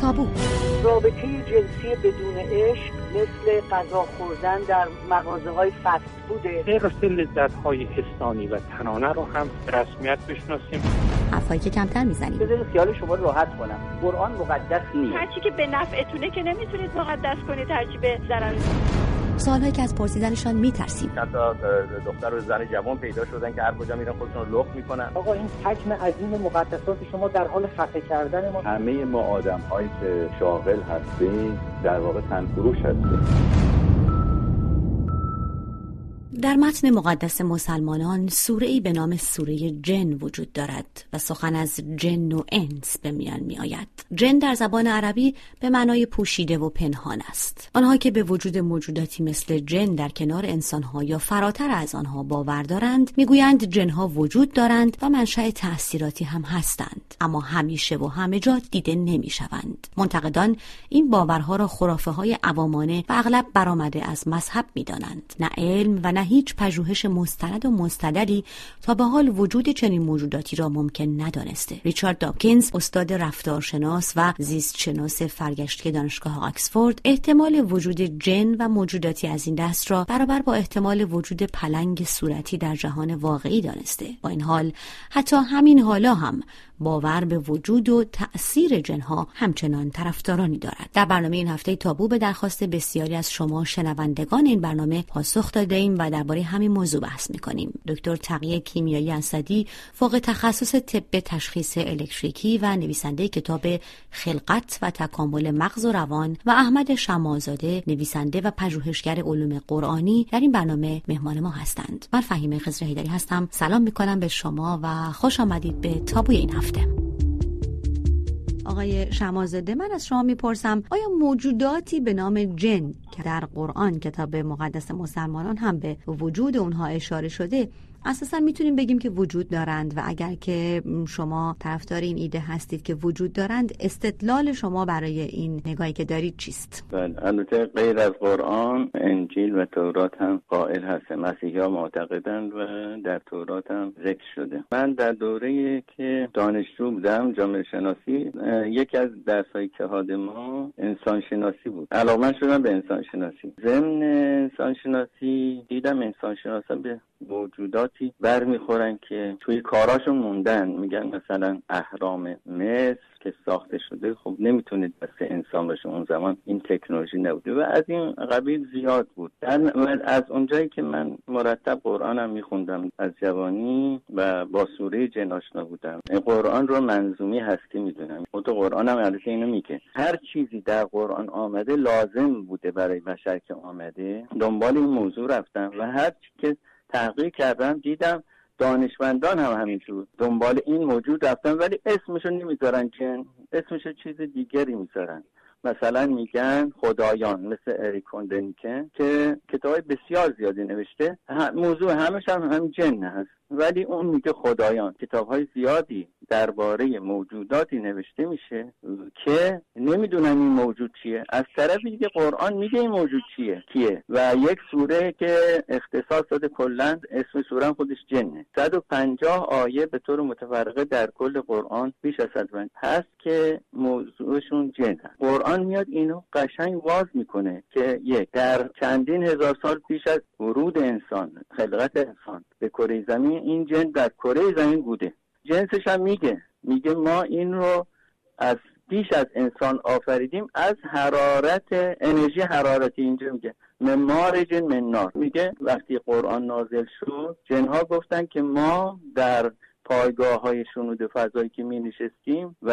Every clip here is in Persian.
تابو. رابطه جنسی بدون عشق مثل غذا خوردن در مغازه های فست بوده حفظ لذت های حسانی و تنانه رو هم رسمیت بشناسیم. حرفایی که کمتر می‌زنیم. بذارید خیال شما رو راحت کنم. قرآن مقدس نیست. هرچی که به نفعتونه که نمی‌تونید مقدس کنید هرچی به ضرر. سوالهایی که از پرسیدنشان میترسیم. تا دختر و زن جوان پیدا شدن که هر کجا میرن خودشون رو لخت می‌کنن. آقا این حجم عظیم مقدسات شما در حال خفه کردن ما همه ما آدم هایی که شاغل هستیم در واقع تنفروش هستیم. در متن مقدس مسلمانان سوره ای به نام سوره جن وجود دارد و سخن از جن و انس به میان می آید. جن در زبان عربی به معنای پوشیده و پنهان است. آنها که به وجود موجوداتی مثل جن در کنار انسانها یا فراتر از آنها باور دارند می‌گویند جنها وجود دارند و منشأ تأثیراتی هم هستند اما همیشه و همه جا دیده نمی شوند. منتقدان این باورها را خرافه های عوامانه و اغلب برآمده از مذهب می دانند. نه علم و نه هیچ پژوهش مستند و مستدلی تا به حال وجود چنین موجوداتی را ممکن ندانسته. ریچارد داکینز استاد رفتارشناس و زیستشناس فرگشتی دانشگاه آکسفورد احتمال وجود جن و موجوداتی از این دست را برابر با احتمال وجود پلنگ صورتی در جهان واقعی دانسته. با این حال حتی همین حالا هم باور به وجود و تأثیر جنها همچنان طرفدارانی دارد. در برنامه این هفته تابو به درخواست بسیاری از شما شنوندگان این برنامه پاسخ داده ایم و درباره همین موضوع بحث می‌کنیم. دکتر تقیه کیمیایی اسدی فوق تخصص طب تشخیص الکتریکی و نویسنده کتاب خلقت و تکامل مغز و روان و احمد شمازاده نویسنده و پژوهشگر علوم قرآنی در این برنامه مهمان ما هستند. من فهیمه خضر هیدری هستم. سلام می‌کنم به شما و خوش آمدید به تابوی این هفته. آقای شمازده من از شما می‌پرسم آیا موجوداتی به نام جن که در قرآن کتاب مقدس مسلمانان هم به وجود اونها اشاره شده اساسا می‌تونیم بگیم که وجود دارند و اگر که شما طرفدار این ایده هستید که وجود دارند استدلال شما برای این نگاهی که دارید چیست؟ بله البته غیر از قرآن انجیل و تورات هم قائل هست مسیحی ها معتقدند و در تورات هم ذکر شده. من در دوره که دانشجو بودم جامعه شناسی یکی از درسایی که حاد ما انسان شناسی بود. علاقه شدم به انسان شناسی. ضمن انسان شناسی دیدم انسان شناسا به موجوداتی برمیخورن که توی کاراشون موندن. میگن مثلا اهرام مصر که ساخته شده خب نمی‌تونید بس انسان باشه. اون زمان این تکنولوژی نبوده و از این قبیل زیاد بود. در از اونجایی که من مرتب قرآنم میخوندم از جوانی و با سوره جن آشنا بودم. این قرآن رو منظومی هستی می‌دونم. خود قرآنم البته اینو میگه. هر چیزی در قرآن آمده لازم بوده برای بشر که آمده. دنبال این موضوع رفتم و هر چی که تحقیق کردم دیدم دانشمندان هم همینجور دنبال این موجود رفتن ولی اسمشو نمی‌ذارن جن. اسمشو چیز دیگری می‌ذارن. مثلا میگن خدایان مثل اریک که کتاب بسیار زیادی نوشته. موضوع همش هم هم جن هست. ولی اون میگه خدایان. کتاب های زیادی درباره موجوداتی نوشته میشه که نمی‌دونن این موجود چیه. از طرف دیگه قرآن میگه این موجود چیه کیه. و یک سوره که اختصاص داده کلا اسم سوره خودش جنه. 150 آیه به طور متفرقه در کل قرآن بیش از 100 هست که موضوعشون جن هست. قرآن میاد اینو قشنگ واز می‌کنه که یک در چندین هزار سال پیش از ورود انسان خلقت انسان به کره زمین این جن در کره زمین بوده. جنسش هم میگه. میگه ما این رو از بیش از انسان آفریدیم از حرارت انرژی حرارتی اینجا میگه. ممارج من نار. میگه وقتی قرآن نازل شد جنها گفتن که ما در پایگاه های شنود فضایی که می نشستیم و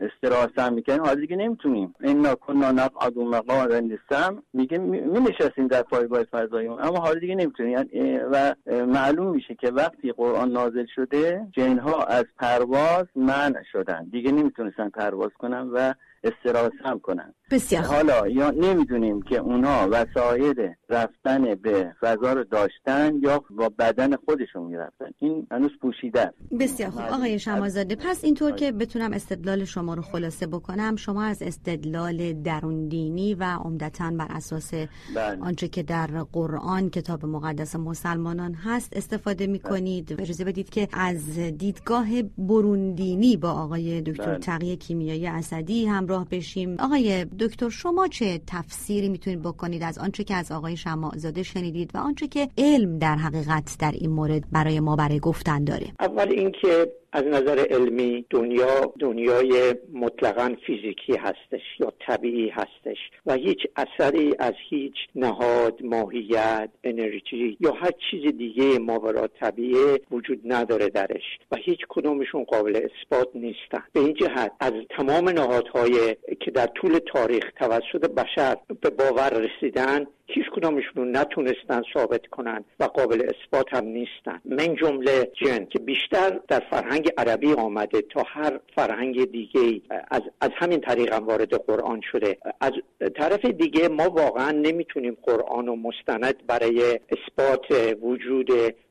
استراحت هم می‌کنیم حالا دیگه نمی‌تونیم. اینا کنا نقعد و مقام السم میگه می نشستیم در پایگاه فضایی اما حالا دیگه نمی‌تونیم. یعنی و معلوم میشه که وقتی قرآن نازل شده جنها از پرواز منع شدن. دیگه نمی‌تونستن پرواز کنن و استراحت هم کنن. بسیار حالا یا نمی‌دونیم که اونا وسایل رفتن به فضا رو داشتن یا با بدن خودشون می‌رفتن. این هنوز پوشیده است. بسیار خوب. آقای شمازاده پس اینطور که بتونم استدلال شما ما رو خلاصه بکنم شما از استدلال درون دینی و عمدتا بر اساس بله. آنچه که در قرآن کتاب مقدس مسلمانان هست استفاده می کنید بله. اجازه بدید که از دیدگاه برون دینی با آقای دکتر بله. تقیه کیمیایی اسدی همراه بشیم. آقای دکتر شما چه تفسیری می‌تونید بکنید از آنچه که از آقای شماعزاده شنیدید و آنچه که علم در حقیقت در این مورد برای ما برای گفتن داره؟ اول اینکه از نظر علمی دنیا دنیای مطلقا فیزیکی هستش یا طبیعی هستش و هیچ اثری از هیچ نهاد ماهیت انرژی یا هر چیز دیگه ماورا طبیعی وجود نداره درش و هیچ کدومشون قابل اثبات نیستن. به این جهت از تمام نهادهای که در طول تاریخ توسط بشر به باور رسیدن هیچ کدامشون نتونستن ثابت کنن و قابل اثبات هم نیستن. من جمله جن که بیشتر در فرهنگ عربی آمده تا هر فرهنگ دیگه از, از همین طریق هم وارد قرآن شده. از طرف دیگه ما واقعا نمی‌تونیم قرآن و مستند برای اثبات وجود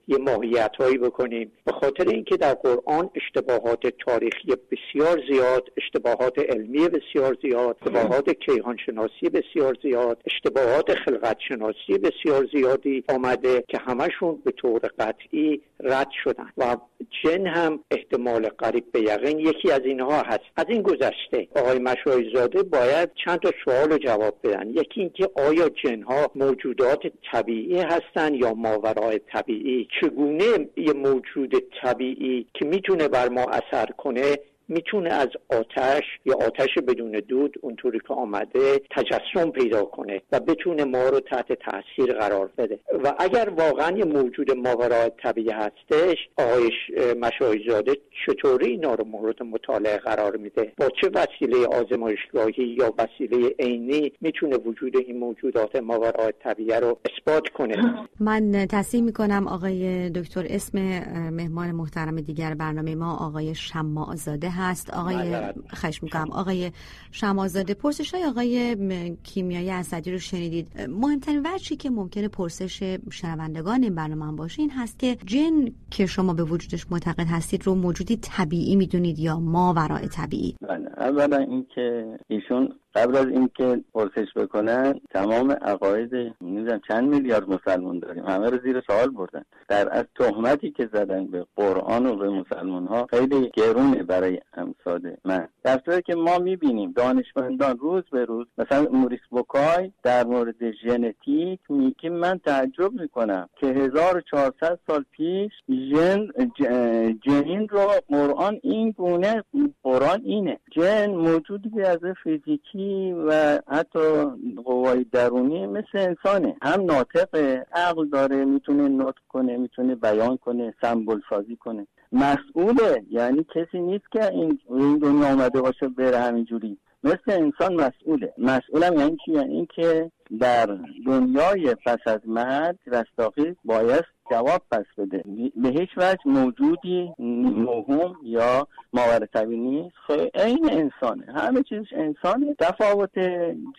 یه ماهیت هایی بکنیم. به خاطر اینکه در قرآن اشتباهات تاریخی بسیار زیاد اشتباهات علمی بسیار زیاد اشتباهات کیهان شناسی بسیار زیاد اشتباهات خلقت شناسی بسیار زیادی آمده که همشون به طور قطعی رد شدن. و جن هم احتمال قریب به یقین یکی از اینها هست. از این گذشته آقای مشای زاده باید چند تا سوال جواب بدن. یکی اینکه آیا جن ها موجودات طبیعی هستند یا ماورای طبیعی؟ چگونه یه موجود طبیعی که می‌تونه بر ما اثر کنه می‌تونه از آتش یا آتش بدون دود اونطوری که آمده تجسم پیدا کنه و بتونه ما رو تحت تاثیر قرار بده. و اگر واقعا یه موجود ماورای طبیعی هستش آقای مشایزاده چطوری اینا رو مورد مطالعه قرار میده؟ با چه وسیله آزمایشگاهی یا وسیله عینی می‌تونه وجود این موجودات ماورای طبیعی رو اثبات کنه؟ من تصمیم می‌کنم آقای دکتر اسم مهمان محترم دیگر برنامه ما آقای شماع زاده هست. آقای خش می‌کنم. آقای شمازاده پرسش های آقای کیمیایی اسدی رو شنیدید. مهمترین وجهی که ممکنه پرسش شنوندگان این برنامه باشه این هست که جن که شما به وجودش معتقد هستید رو موجودی طبیعی می‌دونید یا ما ورای طبیعی؟ بله اولا اینکه ایشون قبل از اینکه پرسش بکنن تمام عقاید نمی‌دونم چند میلیارد مسلمان داریم. همه رو زیر سوال بردن. در از تهمتی که زدن به قرآن و به مسلمان ها خیلی گرونه برای امثال من. در صورتی که ما می‌بینیم دانشمندان روز به روز مثلا موریس بوکای در مورد ژنتیک میگه من تعجب می‌کنم که 1400 سال پیش جن جنین رو قرآن این گونه قرآن اینه. جن موجودی از فیزیکی و حتی قوای درونی مثل انسانه. هم ناطقه عقل داره می‌تونه نطق کنه می‌تونه بیان کنه سمبل سازی کنه. مسئوله یعنی کسی نیست که این, این دنیا آمده باشه بره همینجوری. مثل انسان مسئوله. مسئولم یعنی چی؟ یعنی اینکه در دنیای پس از مرگ رستاقی باید جواب پس بده. به هیچ وجه موجودی موهوم یا ماور طبیعی نیست. این انسانه. همه چیزش انسانه. تفاوت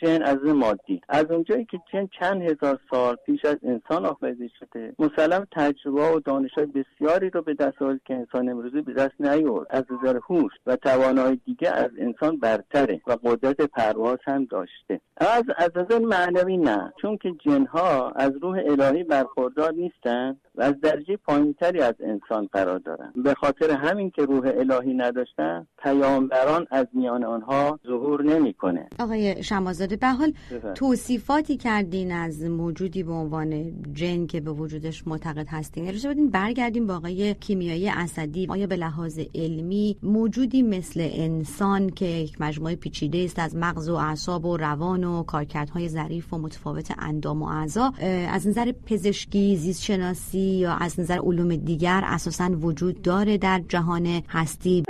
جن از مادی. از اونجایی که جن چند هزار سال پیش از انسان آفریده شده مسلم تجربه و دانش بسیاری رو به دست آورد که انسان امروزی به دست نیورد از نظر هوش و توانایی دیگه از انسان برتره و قدرت پرواز هم داشته. از از نظر معنوی نه. چون که جنها از روح الهی برخوردار نیستن. و از درجه پایینتری از انسان قرار دارن. به خاطر همین که روح الهی نداشتن پیامبران از میان آنها ظهور نمی‌کنه. آقای شمازاده به حال توصیفاتی کردین از موجودی به عنوان جن که به وجودش معتقد هستین. اجازه بدین برگردیم با آقای کیمیایی اسدی. آیا به لحاظ علمی موجودی مثل انسان که یک مجموعه پیچیده است از مغز و اعصاب و روان و کارکردهای ظریف و متفاوت اندام و اعضا از نظر پزشکی زیست شناسی یا از نظر علوم دیگر اساسا وجود داره در جهان هستی؟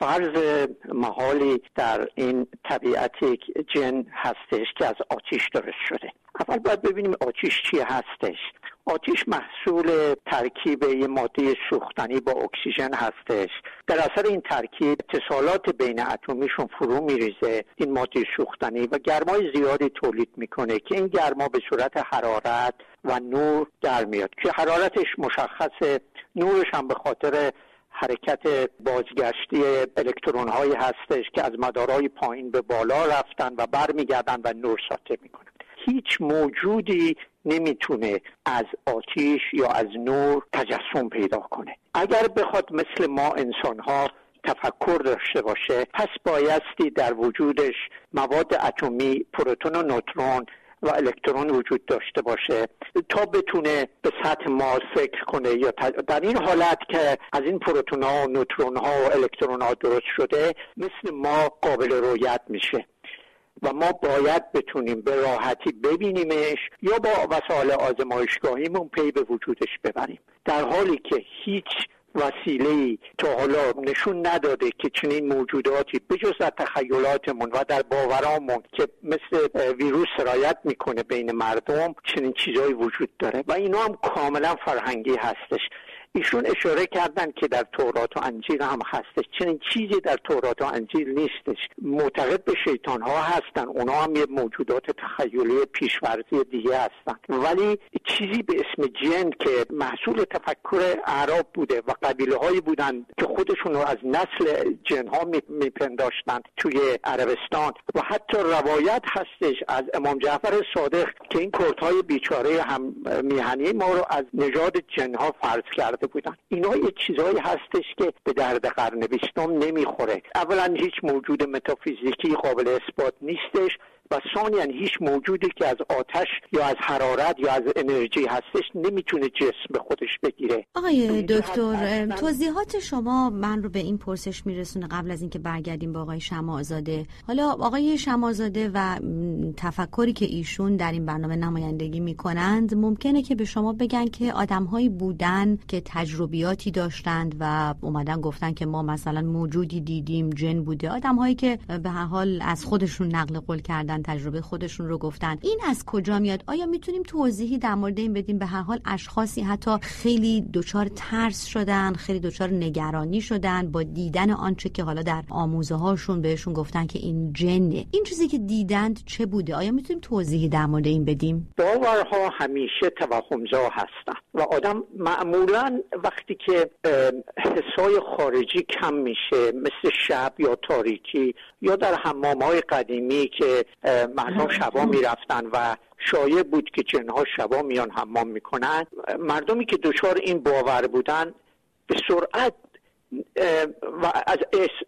فرض محالی در این طبیعت جن هستش که از آتیش درست شده. اول باید ببینیم آتیش چی هستش. آتیش محصول ترکیب یه ماده سوختنی با اکسیژن هستش. در اثر این ترکیب اتصالات بین اتمیشون فرو میریزه این ماده سوختنی و گرمای زیادی تولید می‌کنه که این گرما به صورت حرارت و نور در میاد که حرارتش مشخصه نورش هم به خاطر حرکت بازگشتی الکترون هایی هستش که از مدارهای پایین به بالا رفتن و برمیگردن و نور ساطع می‌کنن هیچ موجودی نمی‌تونه از آتیش یا از نور تجسم پیدا کنه. اگر بخواد مثل ما انسان ها تفکر داشته باشه پس بایستی در وجودش مواد اتمی پروتون و نوترون و الکترون وجود داشته باشه تا بتونه به سطح ما فکر کنه یا در این حالت که از این پروتون ها و نوترون ها و الکترون ها درست شده مثل ما قابل رویت میشه و ما باید بتونیم به راحتی ببینیمش یا با وسایل آزمایشگاهیمون پی به وجودش ببریم. در حالی که هیچ وسیله تا حالا نشون نداده که چنین موجوداتی بجز در تخیلاتمون و در باورامون که مثل ویروس سرایت می‌کنه بین مردم چنین چیزهایی وجود داره و اینا هم کاملا فرهنگی هستش. ایشون اشاره کردن که در تورات و انجیل هم هستش. چنین چیزی در تورات و انجیل نیستش. معتقد به شیطان ها هستن. اونا هم یه موجودات تخیلی پیشورزی دیگه هستن. ولی چیزی به اسم جن که محصول تفکر اعراب بوده و قبیله هایی بودن که خودشون رو از نسل جن ها میپنداشتن توی عربستان. و حتی روایت هستش از امام جعفر صادق که این های بیچاره هم میهنی ما رو از نژاد جن ها فرض کرده. بودن. اینا یه چیزهایی هستش که به درد قرن بیستم نمی‌خوره. اولا هیچ موجود متافیزیکی قابل اثبات نیستش. و ثانیا هیچ موجودی که از آتش یا از حرارت یا از انرژی هستش نمی‌تونه جسم به خودش بگیره. آقای دکتر توضیحات شما من رو به این پرسش میرسونه قبل از اینکه برگردیم با آقای شمازاده. حالا آقای شمازاده و تفکری که ایشون در این برنامه نمایندگی می‌کنند ممکنه که به شما بگن که آدمهایی بودن که تجربیاتی داشتند و اومدن گفتن که ما مثلا موجودی دیدیم جن بوده. آدمهایی که به هر حال از خودشون نقل قول کردن تجربه خودشون رو گفتن. این از کجا میاد؟ آیا می‌تونیم توضیحی در مورد این بدیم؟ به هر حال اشخاصی حتی خیلی دچار ترس شدن خیلی دچار نگرانی شدن با دیدن آنچه که حالا در آموزه هاشون بهشون گفتن که این جنه. این چیزی که دیدند چه بوده؟ آیا می‌تونیم توضیحی در مورد این بدیم؟ باورها همیشه توهمزا هستن و آدم معمولا وقتی که حسای خارجی کم میشه مثل شب یا تاریکی یا در حمام های قدیمی که مردم شبا می‌رفتن و شایع بود که جنها شبا میان حمام می‌کنن. مردمی که دچار این باور بودن به سرعت و از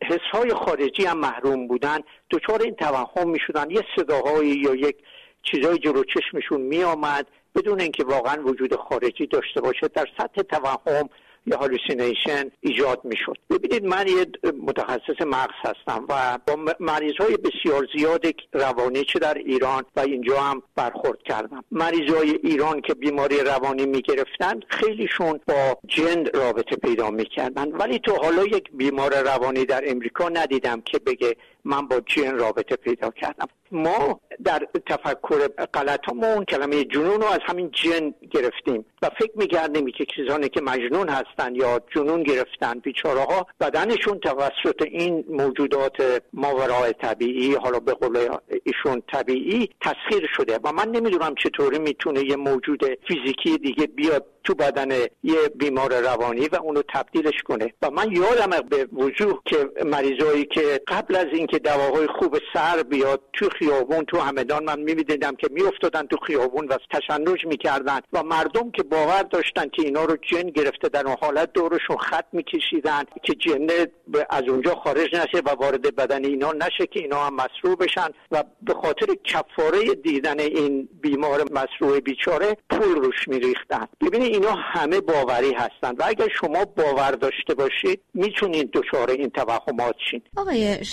حسهای خارجی هم محروم بودن. دچار این توهم می‌شدن. یه صداهایی یا یک چیزای جلو چشمشون میآمد. بدون اینکه واقعا وجود خارجی داشته باشه در سطح توهم یا هالوسینیشن ایجاد می‌شد. ببینید من یه متخصص مغز هستم و با مریض های بسیار زیاد روانی چه در ایران و اینجا هم برخورد کردم. مریض های ایران که بیماری روانی می‌گرفتن خیلیشون با جن رابطه پیدا می‌کردن. ولی تو حالا یک بیمار روانی در امریکا ندیدم که بگه من با جن رابطه پیدا کردم. ما در تفکر غلطمون کلمه جنون رو از همین جن گرفتیم و فکر می‌کردیم که کسانی که مجنون هستن یا جنون گرفتن بیچاره ها بدنشون توسط این موجودات ماورای طبیعی حالا به قول ایشون طبیعی تسخیر شده و من نمی‌دونم چطوری می‌تونه یه موجود فیزیکی دیگه بیاد تو بدن یه بیمار روانی و اونو تبدیلش کنه. و من یادم به وجوه که مریضایی که قبل از اینکه دواهای خوب سر بیاد تو خیابون تو همدان من می‌دیدم که میافتادن تو خیابون و تشنج می‌کردن و مردم که باور داشتن که اینا رو جن گرفته در اون حالت دورشون خط میکشیدن که جنه از اونجا خارج نشه و وارد بدن اینا نشه که اینا هم مسروع بشن و به خاطر کفاره دیدن این بیمار مسروع بیچاره پول روش میریختن. ببینید اینا همه باوری هستند و اگر شما باور داشته باشید می‌تونید دچار این توهمات شین. آقای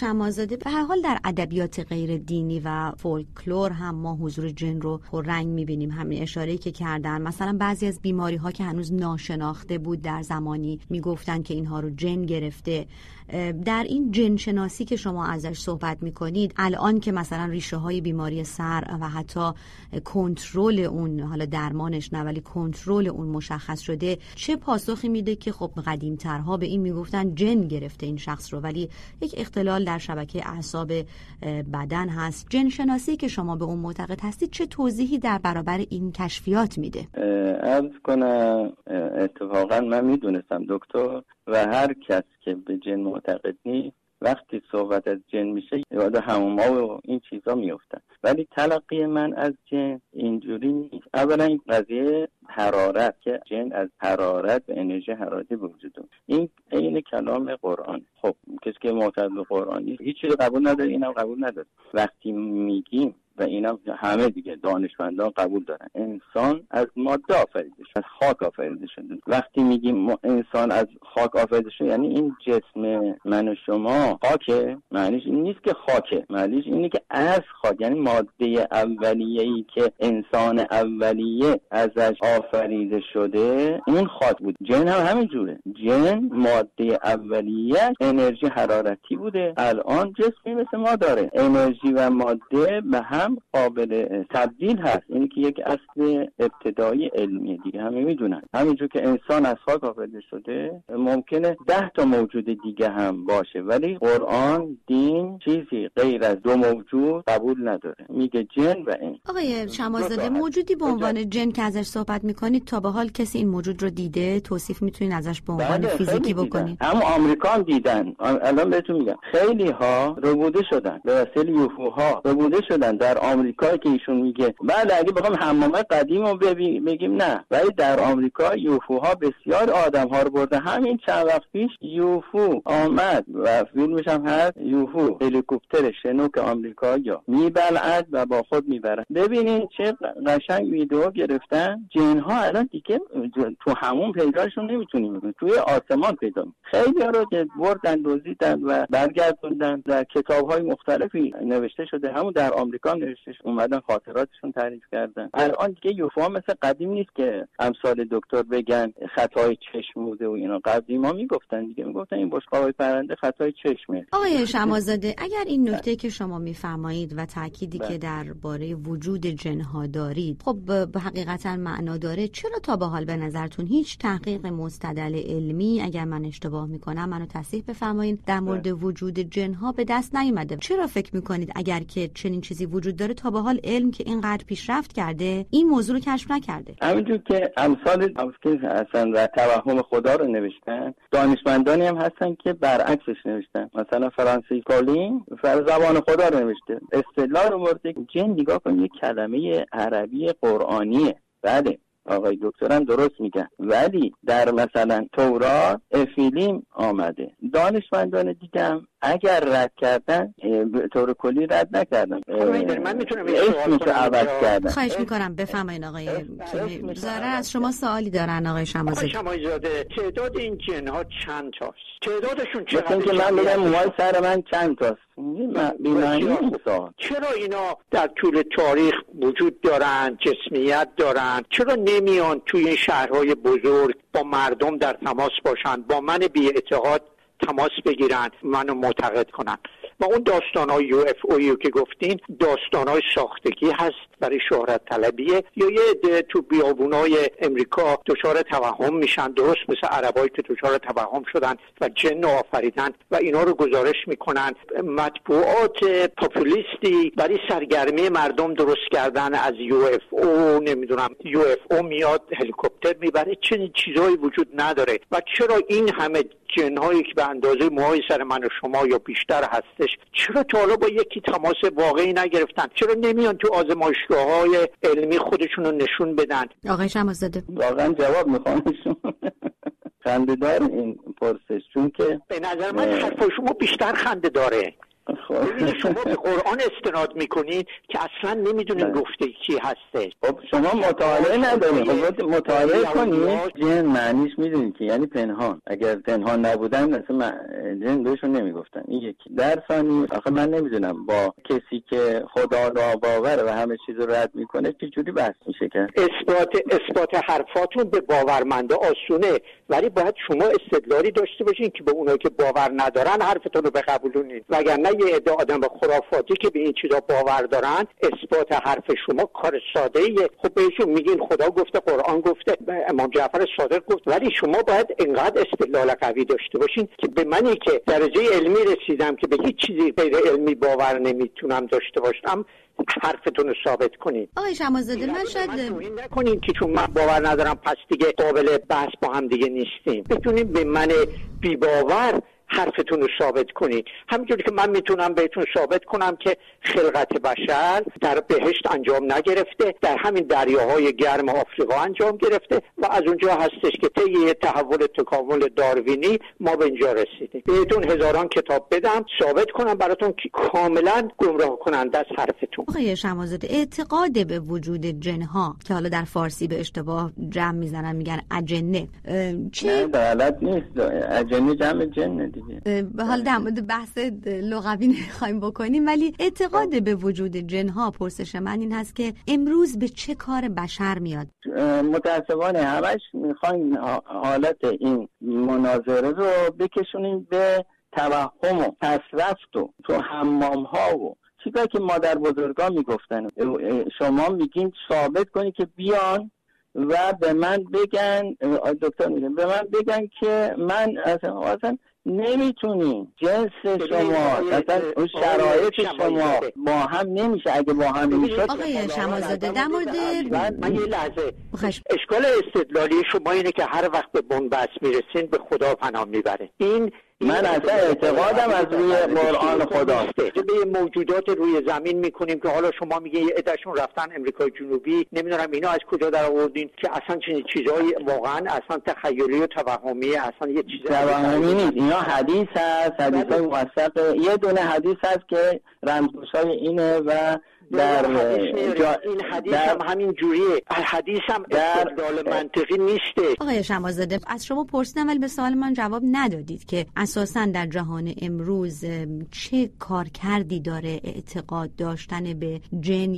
شمازاده به هر حال در ادبیات غیر دینی و فولکلور هم ما حضور جن رو رنگ می‌بینیم. همین اشاره که کردن. مثلا بعضی از بیماری ها که هنوز ناشناخته بود در زمانی می‌گفتن که اینها رو جن گرفته. در این جن شناسی که شما ازش صحبت می‌کنید الان که مثلا ریشه های بیماری سر و حتی کنترل اون حالا درمانش نه ولی کنترل اون مشخص شده چه پاسخی میده که خب قدیمترها به این می‌گفتن جن گرفته این شخص رو؟ ولی یک اختلال در شبکه اعصاب بدن هست. جن شناسی که شما به اون معتقد هستید چه توضیحی در برابر این کشفیات میده؟ ارز کنم اتفاقا من می‌دونستم دکتر و هر کس که به جن معتقد نیست وقتی صحبت از جن میشه یاد هموما و این چیزا میفتن ولی تلقی من از جن اینجوری نیست. اولا این قضیه حرارت که جن از حرارت و انرژی حرارتی به وجود این عین کلام قرآن. خب کسی که معتقد به قرآن نیست هیچ قبول نداره اینم قبول نداره. وقتی میگیم و اینا همه دیگه دانشمندان قبول دارن. انسان از ماده آفریده شد از خاک آفریده شده. وقتی میگیم انسان از خاک آفریده شده یعنی این جسم من و شما خاکه. معنیش این نیست که خاکه. معنیش اینه که از خاک یعنی ماده اولیه ای که انسان اولیه ازش آفریده شده اون خاک بود. جن هم همین جوره. جن ماده اولیه انرژی حرارتی بوده. الان جسمی مثل ما داره. انرژی و ماده به هم هم قابل تبدیل هست. اینی که یک اصل ابتدایی علمی دیگه همه می‌دونن. همینجور که انسان از خاک آفریده شده ممکنه ده تا موجود دیگه هم باشه ولی قرآن دین چیزی غیر از دو موجود قبول نداره. میگه جن و این آقای شمازاده موجودی به عنوان جن که ازش صحبت می‌کنید تا به حال کسی این موجود رو دیده توصیف می‌تونید ازش به عنوان بله، فیزیکی بکنید؟ اما آمریکا هم دیدن الان بهتون میگم. خیلی ها ربوده شدن. به وسیله یوفوها ربوده شدن. در در آمریکا که ایشون میگه. بله اگه بخوام حمامه قدیم رو بگیم نه. ولی در آمریکا یوفوها بسیار آدم ها رو برده. همین چند وقت پیش یوفو آمد و فیلمش هم هست. یوفو هلیکوپتر شنوک آمریکا یا. میبلعد و با خود می‌برد. ببینین چه قشنگ ویدیو گرفتن. جن ها الان دیگه تو همون پیداشون نمی‌تونیم توی آسمان پیدا خیلی رو که بردن دزدیدن و برگردوندن. در کتاب های مختلفی نوشته شده. همون در آمریکا نوشتش اومدن خاطراتشون تعریف کردن. الان دیگه یوفا مثل قدیم نیست که امثال دکتر بگن خطای چشم بوده و اینا. قدیم ها می‌گفتن دیگه. می‌گفتن این بشقابای پرنده خطای چشمه. آقای شمازاده اگر این نکته که شما میفرمایید و تأکیدی که بله. درباره وجود جنها دارید خب به حقیقتا معنا داره. چرا تا به حال به نظرتون هیچ تحقیق مستدل علمی اگر من اشتباه می‌کنم منو تصحیح بفرمایید در مورد بله. وجود جنها به دست نیومده؟ چرا فکر می‌کنید اگر که چنین چیزی وجود داره تا به حال علم که اینقدر پیشرفت کرده این موضوع رو کشف نکرده. همینجور که امثال هستن و توهم خدا رو نوشتن دانشمندانی هم هستن که برعکسش نوشتن. مثلا فرانسیس کالین زبان خدا رو نوشته. اصطلاح رو برده جن نگاه کن یک کلمه عربی قرآنیه. بله. آقای دکترم درست میگن ولی در مثلا تورات افیلیم آمده. دانشمندان دیگه اگر رد کردن به طور کلی رد نکردن. من می‌تونم اسمش عوض کردن. خواهش می‌کنم بفهمین آقای زاره از شما سوالی دارن آقای شمازی. شمازاده تعداد این جن ها چند تاست؟ تعدادشون چقدر که من بگم موهای سر من چند تاست. چرا اینا در طول تاریخ وجود دارن جسمیت دارن؟ چرا نمیان توی این شهرهای بزرگ با مردم در تماس باشن با من بی اعتقاد تماس بگیرن منو معتقد کنن؟ و اون داستان های یو اف اویو که گفتین داستان های ساختگی هست برای شهرت طلبیه یا یه ده تو بیابون های امریکا دچار توهم میشن درست مثل عربایی که دچار توهم شدن و جن آفریدن و اینا رو گزارش می‌کنن. مطبوعات پاپولیستی برای سرگرمی مردم درست کردن از یو اف او نمی‌دونم یو اف او میاد هلیکوپتر می‌بره چنین چیزهایی وجود نداره. و چرا این همه جنهایی که به اندازه موهای سر من و شما یا بیشتر هستش چرا تا حالا با یکی تماس واقعی نگرفتن؟ چرا نمیان تو آزمایشگاه های علمی خودشون رو نشون بدن؟ آقای شمازاده. واقعا جواب می‌خوام. خنده دار این پرسش چون که به نظر من حرف شما بیشتر خنده داره. خب. شما به قرآن استناد می‌کنید که اصلا نمی‌دونیم بله. گفته چی هسته خب شما مطالعه ندارید خب مطالعه کنید. جن معنیش می‌دونید که یعنی پنهان. اگر پنهان نبودن مثلا جن بهشون نمی‌گفتن. این یکی. در ثانی آخه من نمی‌دونم با کسی که خدا را باور و همه چیز رو رد می‌کنه چه جوری بحث میشه که؟ اثبات اثبات حرفاتون به باورمنده آسونه. ولی باید شما استدلالی داشته باشین که به اونایی که باور ندارن حرفتون رو بقبولونید وگرنه یه عده آدم خرافاتی که به این چیزا باور دارن اثبات حرف شما کار ساده ایه خب بهشون میگین خدا گفته قرآن گفته امام جعفر صادق گفت. ولی شما باید انقدر استدلال قوی داشته باشین که به منی که درجه علمی رسیدم که به هیچ چیزی غیر علمی باور نمی‌تونم داشته باشم حرفتون رو ثابت کنید آقای شمازاده من شاید نکنین که چون من باور ندارم پس دیگه قابل بحث با هم دیگه نیستیم. بتونیم به من بیباور حرفتون رو ثابت کنید. همینجوری که من می‌تونم بهتون ثابت کنم که خلقت بشر در بهشت انجام نگرفته در همین دریاهای گرم آفریقا انجام گرفته و از اونجا هستش که طی تحول تکامل داروینی ما به اینجا رسیدیم. بهتون هزاران کتاب بدم ثابت کنم براتون که کاملا گمراه کننده از حرفتون. آقای شمازاده اعتقاد به وجود جنها که حالا در فارسی به اشتباه جمع می‌زنن میگن اجنه چی؟ نه بلد نیست. اجنه جمع جنه دیگه حالا در مورد بحث لغوی نمی‌خوایم بکنیم ولی اعتقاد به وجود جنها پرسش من این هست که امروز به چه کار بشر میاد؟ متاسفانه همش می‌خوایم حالت این مناظره رو بکشونیم به توهم و تصرفت و تو حمام ها و چیزایی که مادر بزرگان می‌گفتن. شما میگین ثابت کنی که بیان و به من بگن دکتر میگن به من بگن که من اصلا نمی‌تونی. جنس شما اصلا اون شرایط شما. با هم نمیشه. اگه با هم نمیشه آقای شمازاده در مورد من یه لحظه. اشکال استدلالی شما اینه که هر وقت به بنبست می‌رسین به خدا پناه می‌بره. این من اصلا اعتقادم از روی قرآن خداست. به موجودات روی زمین می‌کنیم که حالا شما میگه یه عدهشون رفتن امریکای جنوبی. نمی‌دونم اینا از کجا در آوردین که اصلا چنین چیزایی واقعا اصلا تخیلی و توهمی اصلا یه چیز توهمی نیست. اینا حدیث هست حدیث های موثق. یه دونه حدیث هست که رمزگوش اینه و در این حدیث هم همین جوریه. حدیث هم استدلال منطقی نیسته. آقای شمازاده از شما پرسیدم ولی به سوال من جواب ندادید که اساسا در جهان امروز چه کار کردی داره اعتقاد داشتن به جن؟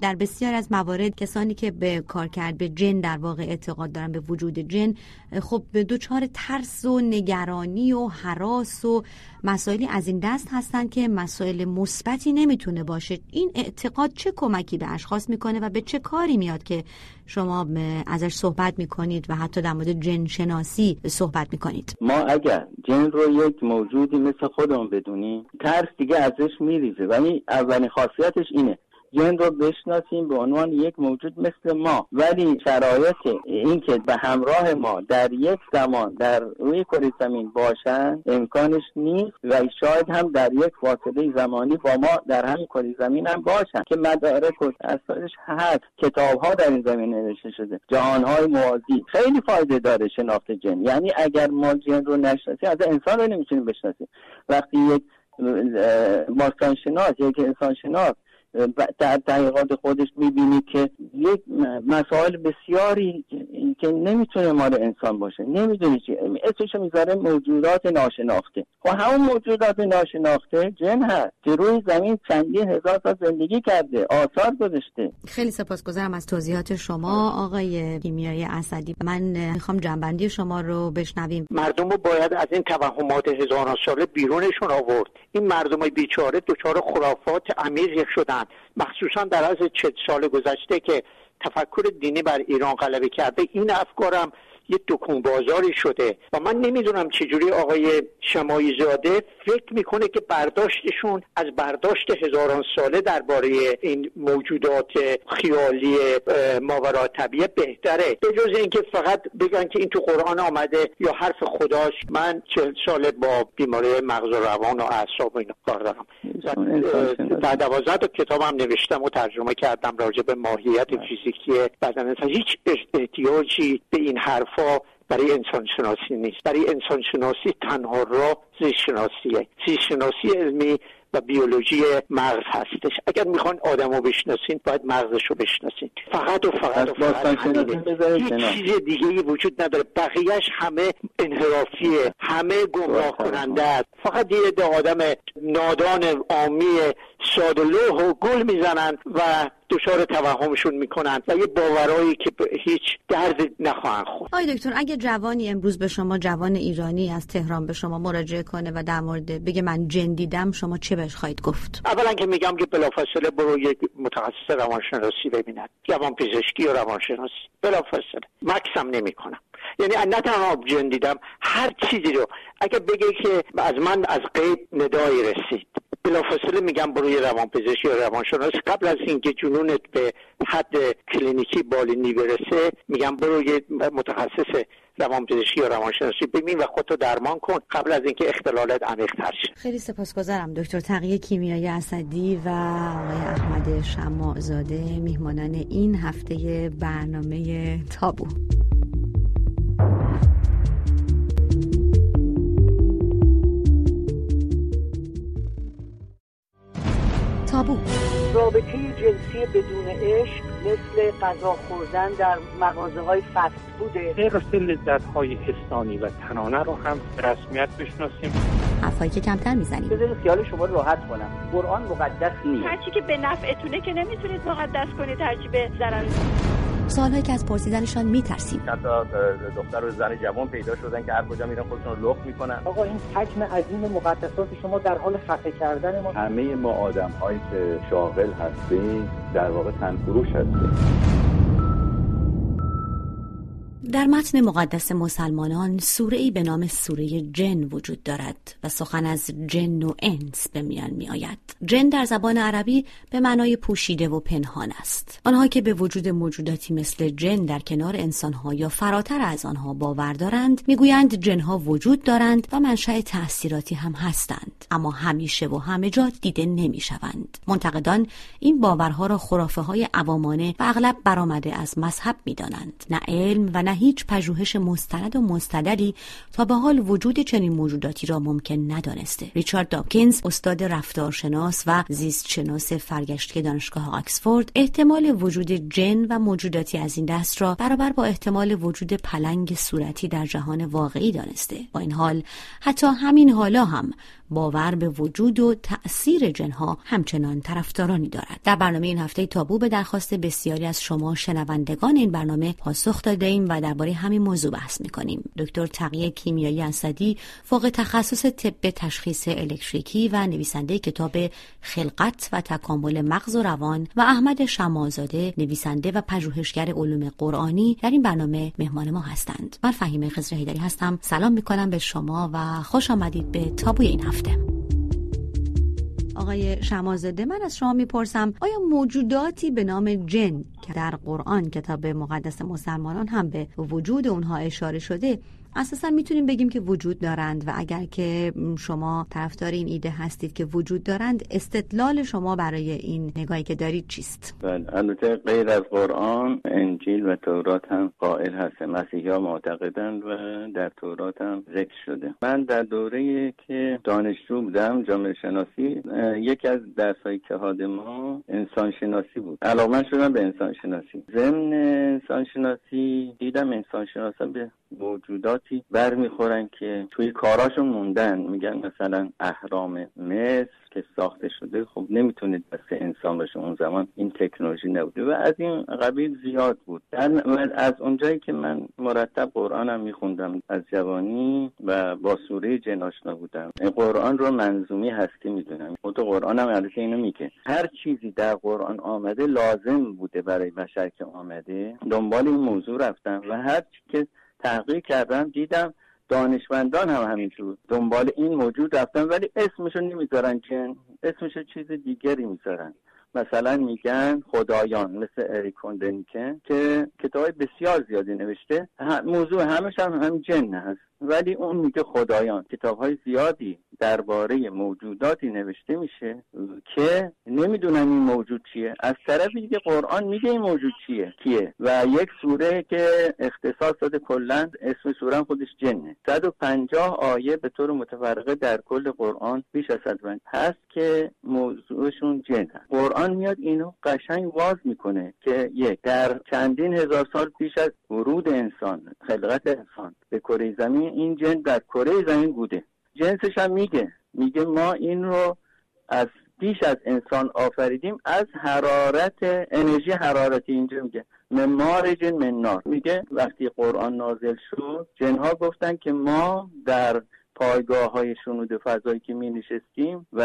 در بسیار از موارد کسانی که به کار کرد به جن در واقع اعتقاد دارن به وجود جن خب به دوچار ترس و نگرانی و حراس و مسائلی از این دست هستن که مسائل مثبتی نمی‌تونه باشه. این اعتقاد چه کمکی به اشخاص می‌کنه و به چه کاری میاد که شما ازش صحبت می‌کنید و حتی در مورد جن شناسی صحبت می‌کنید؟ ما اگر جن رو یک موجودی مثل خودمون بدونیم ترس دیگه ازش میریزه. ولی اولین خاصیتش اینه جن رو بشناسیم به عنوان یک موجود مثل ما. ولی شرایط اینکه به همراه ما در یک زمان در روی کره زمین باشن امکانش نیست و شاید هم در یک فاصله زمانی با ما در همین کره زمین هم باشن که مدارک و اساسش هست. کتاب ها در این زمین نوشته شده. جهان های موازی. خیلی فایده داره شناخت جن. یعنی اگر ما جن رو نشناسیم از انسان رو نمی‌تونیم بشناسیم. وقتی یک باستان شناس یک انسان شناس در تحقیقات خودش می‌بینید که یک مسائل بسیاری که نمی‌تونه مال انسان باشه. نمی‌دونی چی. اسمش می‌ذاره موجودات ناشناخته. و خب همون موجودات ناشناخته جن هست که روی زمین چندین هزار سال زندگی کرده آثار گذاشته. خیلی سپاسگزارم از توضیحات شما آقای کیمیایی اسدی. من می‌خوام جنبندی شما رو بشنویم. مردم رو باید از این توهمات هزاران ساله بیرونشون آورد. این مردم بیچاره دچار خرافات عمیق شدن. مخصوصا در از چه سال گذشته که تفکر دینی بر ایران غلبه کرده این افکارم یه دکون بازاری شده و من نمی‌دونم چجوری آقای شمایی زاده فکر می‌کنه که برداشتشون از برداشت هزاران ساله درباره این موجودات خیالی ماورا طبیعه بهتره. به جز اینکه فقط بگن که این تو قرآن آمده یا حرف خداش من چهل سال با بیماری مغز و روان و اعصاب و اینا کار دارم. در دوازده تا کتابم نوشتم و ترجمه کردم راجع به ماهیت فیزیکی بدن هیچ احتیاجی به این حرف برای انسان شناسی نیست. برای انسان شناسی تنها راه زیست شناسیه زیست شناسی علمی و بیولوژی مغز هستش. اگر می‌خوان آدم رو بشناسین باید مغزش رو بشناسین. فقط و فقط و فقط. همینه چیز دیگه ای وجود نداره. بقیهش همه انحرافیه. همه گمراه کننده است. فقط یه آدم نادان عامی ساده و گل می‌زنند و دچار توهمشون می‌کنن و یه باورایی که هیچ درد نخواهند خورد. آقای دکتر اگه جوانی امروز به شما جوان ایرانی از تهران به شما مراجعه کنه و در مورد بگه من جن دیدم شما چه بهش خواهید گفت؟ اولا که میگم که بلافاصله برو یک متخصص روانشناسی ببیند روان پزشکی و روانشناسی. بلافاصله. مکسم نمی‌کنم. یعنی نه تنها جن دیدم هر چیزی رو. اگه بگه که از من از قید ندایی رسید. بلافاصله میگم بروی روانپزشکی یا روانشناس قبل از اینکه جنونت به حد کلینیکی بالینی برسه میگم برو یه متخصص روانپزشکی یا روانشناسی ببین و خودتو درمان کن قبل از اینکه اختلالات عمیق‌تر شه. خیلی سپاسگزارم دکتر تقیه کیمیایی اسدی و آقای احمد شماعزاده میهمانان این هفته برنامه تابو. تابو رابطه جنسی بدون عشق مثل غذا خوردن در مغازه های فست بوده حفظ لذت های حسانی و تنانه رو هم رسمیت بشناسیم. حرفایی که کمتر می‌زنیم. بذارید خیال شما راحت کنم. قرآن مقدس نیست. هرچی که به نفعتونه که نمی‌تونید مقدس کنید هرچی به ضرر. سوالهایی که از پرسیدنشان میترسیم. تا دختر و زن جوان پیدا شدن که هر کجا میرن خودشون رو لخت می‌کنن. آقا این حجم عظیم مقدسات شما در حال خفه کردن ما همه ما آدم هایی که شاغل هستیم در واقع تنفروش هستیم. در متن مقدس مسلمانان سوره ای به نام سوره جن وجود دارد و سخن از جن و انس به میان می آید. جن در زبان عربی به معنای پوشیده و پنهان است. آنها که به وجود موجوداتی مثل جن در کنار انسانها یا فراتر از آنها باور دارند می‌گویند جنها وجود دارند و منشأ تأثیراتی هم هستند اما همیشه و همه جا دیده نمی شوند. منتقدان این باورها را خرافه های عوامانه و اغلب برآمده از مذهب می دانند. نه علم و نه هیچ پژوهش مستند و مستدلی تا به حال وجود چنین موجوداتی را ممکن ندانسته. ریچارد داکینز استاد رفتارشناس و زیستشناس فرگشتی دانشگاه آکسفورد احتمال وجود جن و موجوداتی از این دست را برابر با احتمال وجود پلنگ صورتی در جهان واقعی دانسته. با این حال حتی همین حالا هم باور به وجود و تأثیر جنها همچنان طرفدارانی دارد. در برنامه این هفته تابو به درخواست بسیاری از شما شنوندگان این برنامه پاسخ داده ایم و درباره همین موضوع بحث می‌کنیم. دکتر تقیه کیمیایی انصدی فوق تخصص طب تشخیص الکتریکی و نویسنده کتاب خلقت و تکامل مغز و روان و احمد شمازاده نویسنده و پژوهشگر علوم قرآنی در این برنامه مهمان ما هستند. من فهیمه خضر هیدری هستم. سلام می‌کنم به شما و خوش آمدید به تابوی این هفته. آقای شمازده من از شما می‌پرسم آیا موجوداتی به نام جن که در قرآن کتاب مقدس مسلمانان هم به وجود اونها اشاره شده اساسا می‌تونیم بگیم که وجود دارند و اگر که شما طرفدار این ایده هستید که وجود دارند استدلال شما برای این نگاهی که دارید چیست؟ بله البته غیر از قرآن انجیل و تورات هم قائل هست. مسیحی ها معتقدند و در تورات هم ذکر شده. من در دوره که دانشجو بودم جامعه شناسی یکی از درسایی که حاد ما انسان شناسی بود. علاقه شدم به انسان شناسی ضمن انسان شناسی دیدم انسان شناسا به موجوداتی برمیخورن که توی کاراشون موندن. میگن مثلا اهرام مصر که ساخته شده خب نمی‌تونید بس انسان باشه. اون زمان این تکنولوژی نبوده و از این قبیل زیاد بود. از اونجایی که من مرتب قرآنم میخوندم از جوانی و با سوره جن آشنا بودم. قرآن رو منظومی هستی می‌دونم. خود قرآن هم البته اینو میگه. هر چیزی در قرآن آمده لازم بوده برای بشر که آمده. دنبال این موضوع رفتم و هر چی که تحقیق کردم دیدم دانشمندان هم همینجور دنبال این موجود رفتن ولی اسمشو نمی‌ذارن جن اسمشو چیز دیگری می‌ذارن. مثلا میگن خدایان مثل اریک کندنیکن که کتاب بسیار زیادی نوشته. موضوع همش هم هم جن هست. ولی اون میگه خدایان. کتاب های زیادی درباره موجوداتی نوشته میشه که نمی‌دونن این موجود چیه. از طرف دیگه قرآن میگه این موجود چیه کیه. و یک سوره که اختصاص داده کلا اسم سوره خودش جنه. 150 آیه به طور متفرقه در کل قرآن بیش از 100 هست که موضوعشون جن هست قرآن میاد اینو قشنگ واز می‌کنه که یک در چندین هزار سال پیش از ورود انسان خلقت انسان به کره زمین این جن در کره زمین بوده. جنسش هم میگه. میگه ما این رو از بیش از انسان آفریدیم از حرارت انرژی حرارتی اینجا میگه. من مارج من نار میگه وقتی قرآن نازل شد جنها گفتن که ما در پایگاه های شنود فضایی که می نشستیم و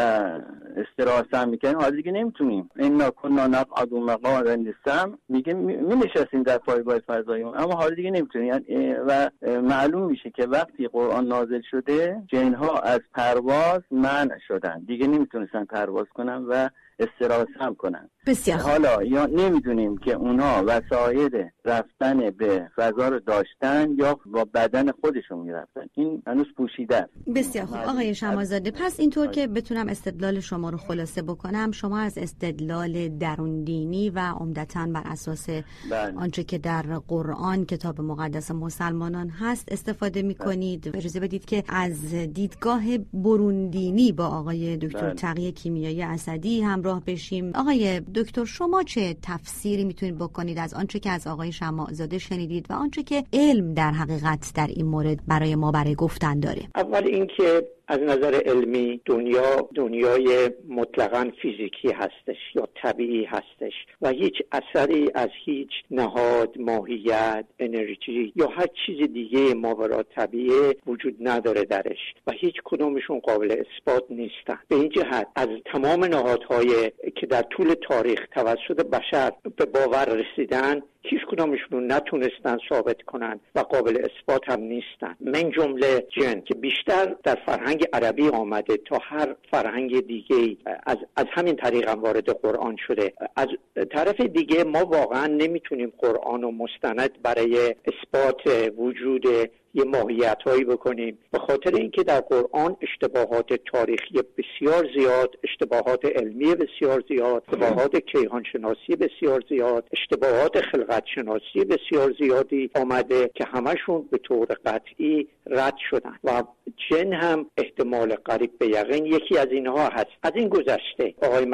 استراحت هم می‌کنیم حالا دیگه نمی‌تونیم. این کنا نقعد و مقام سم میگه می نشستیم در پایگاه فضایی. اما حالا دیگه نمی‌تونیم. یعنی و معلوم میشه که وقتی قرآن نازل شده جنها از پرواز منع شدن. دیگه نمی‌تونستن پرواز کنن و استراحت هم کنن. بسیار حالا یا نمی‌دونیم که اونا وسایل رفتن به فضا رو داشتن یا با بدن خودشون می‌رفتن. این هنوز پوشیده بسیار خوب. آقای شمازاده پس اینطور که بتونم استدلال شما رو خلاصه بکنم شما از استدلال درون دینی و عمدتا بر اساس بله. آنچه که در قرآن کتاب مقدس مسلمانان هست استفاده می‌کنید. بله. اجازه بدید که از دیدگاه برون دینی با آقای دکتر بله. تقیه کیمیایی اسدی همراه بشیم. آقای دکتر شما چه تفسیری می‌تونید بکنید از آنچه که از آقای شماعزاده شنیدید و آنچه که علم در حقیقت در این مورد برای ما برای گفتن داره؟ اول اینکه از نظر علمی دنیا دنیای مطلقا فیزیکی هستش یا طبیعی هستش و هیچ اثری از هیچ نهاد ماهیت انرژی یا هر چیز دیگه ماورا طبیعی وجود نداره درش و هیچ کدومشون قابل اثبات نیستن. به این جهت از تمام نهادهای که در طول تاریخ توسط بشر به باور رسیدن هیچ کدامشون نتونستن ثابت کنن و قابل اثبات هم نیستن. من جمله جن که بیشتر در فرهنگ عربی آمده تا هر فرهنگ دیگه از, از همین طریق هم وارد قرآن شده. از طرف دیگه ما واقعا نمی‌تونیم قرآن و مستند برای اثبات وجود یه ماهیت بکنیم. به خاطر اینکه در قرآن اشتباهات تاریخی بسیار زیاد اشتباهات علمی بسیار زیاد اشتباهات کیهانشناسی بسیار زیاد اشتباهات خلقت شناسی بسیار زیادی آمده که همشون به طور قطعی رد شدن و جن هم احتمال قریب به یقین یکی از اینها هست. از این گذشته آقای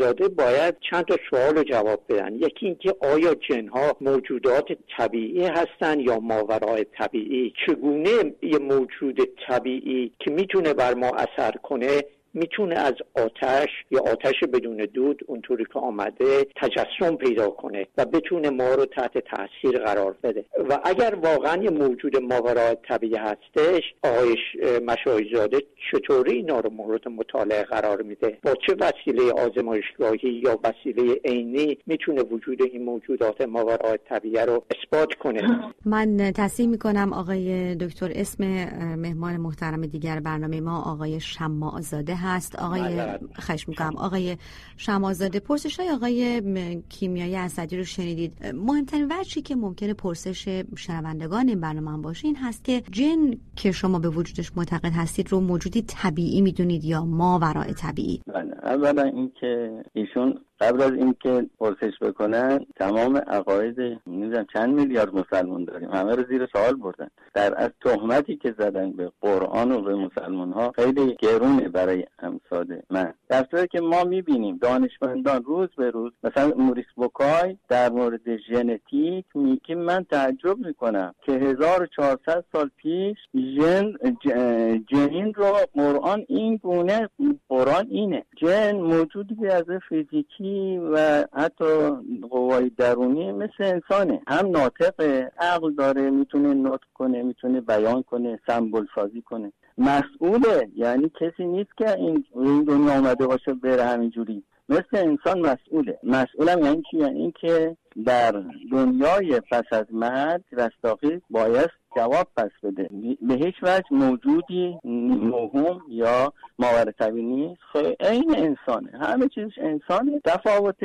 زاده باید چند تا سوال رو جواب بدن. یکی اینکه آیا جنها موجودات طبیعی هستند یا ماورای طبیعی؟ چگونه یه موجود طبیعی که می‌تونه بر ما اثر کنه می‌تونه از آتش یا آتش بدون دود اونطوری که آمده تجسم پیدا کنه و بتونه ما رو تحت تاثیر قرار بده. و اگر واقعا یه موجود ماورای طبیعی هستش آقای مشایزاده چطوری اینا رو مورد مطالعه قرار میده؟ با چه وسیله آزمایشگاهی یا وسیله عینی می‌تونه وجود این موجودات ماورای طبیعی رو اثبات کنه؟ من تصحیح می‌کنم آقای دکتر اسم مهمان محترم دیگر برنامه ما آقای شماعزاده هست آقای خش می‌کنم. آقای شمازاده پرسش های آقای کیمیایی اسدی رو شنیدید. مهمترین وجهی که ممکنه پرسش شنوندگان این برنامه باشه این هست که جن که شما به وجودش معتقد هستید رو موجودی طبیعی می‌دونید یا ما ورای طبیعی؟ بله اولا اینکه ایشون قبل از اینکه پرسش بکنن تمام عقاید می‌دونم چند میلیارد مسلمان داریم. همه رو زیر سوال بردن. در از تهمتی که زدن به قرآن و به مسلمان ها خیلی گرونه برای امثال من. در صورتی که ما می‌بینیم دانشمندان روز به روز مثلا موریس بوکای در مورد ژنتیک میگه من تعجب می‌کنم که 1400 سال پیش جن جنین رو قرآن این گونه قرآن اینه. جن موجودی از فیزیکی و حتی قوای درونی مثل انسانه. هم ناطق عقل داره می‌تونه نطق کنه می‌تونه بیان کنه سمبل سازی کنه. مسئوله یعنی کسی نیست که این این دنیا آمده باشه بره همینجوری. مثل انسان مسئوله. مسئولم یعنی چی؟ یعنی اینکه در دنیای پس از مرگ رستاخیز باید جواب پس بده. به هیچ وجه موجودی موهوم یا ماور طبیعی نیست این انسانه. همه چیزش انسانه. تفاوت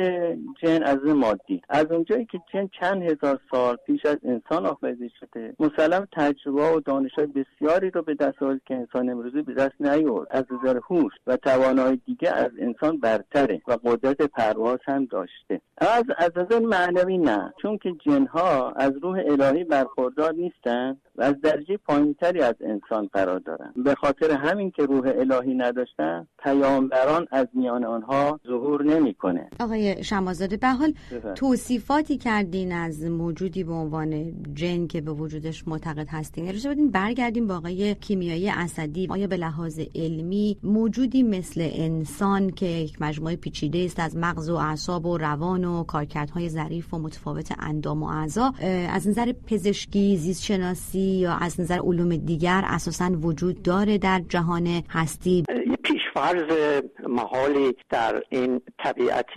جن از مادی. از اونجایی که جن چند هزار سال پیش از انسان آفریده شده مسلم تجربه و دانش های بسیاری رو به دست آورد که انسان امروزی به دست نیورد. از نظر هوش و توانایی دیگه از انسان برتره و قدرت پرواز هم داشته. از از نظر معنوی نه. چون که جنها از روح الهی برخوردار نیستن و از درجه پایینتری از انسان قرار دارن. به خاطر همین که روح الهی نداشتن پیامبران از میان آنها ظهور نمی‌کنه. آقای شمازاده به حال توصیفاتی کردین از موجودی به عنوان جن که به وجودش معتقد هستین. اجازه بدین برگردیم با آقای کیمیایی اسدی. آیا به لحاظ علمی موجودی مثل انسان که یک مجموعه پیچیده است از مغز و اعصاب و روان و کارکردهای ظریف و متفاوت اندام و اعضا از نظر پزشکی زیست شناسی یا از نظر علوم دیگر اساسا وجود داره در جهان هستی؟ پیشفرز محالی در این طبیعت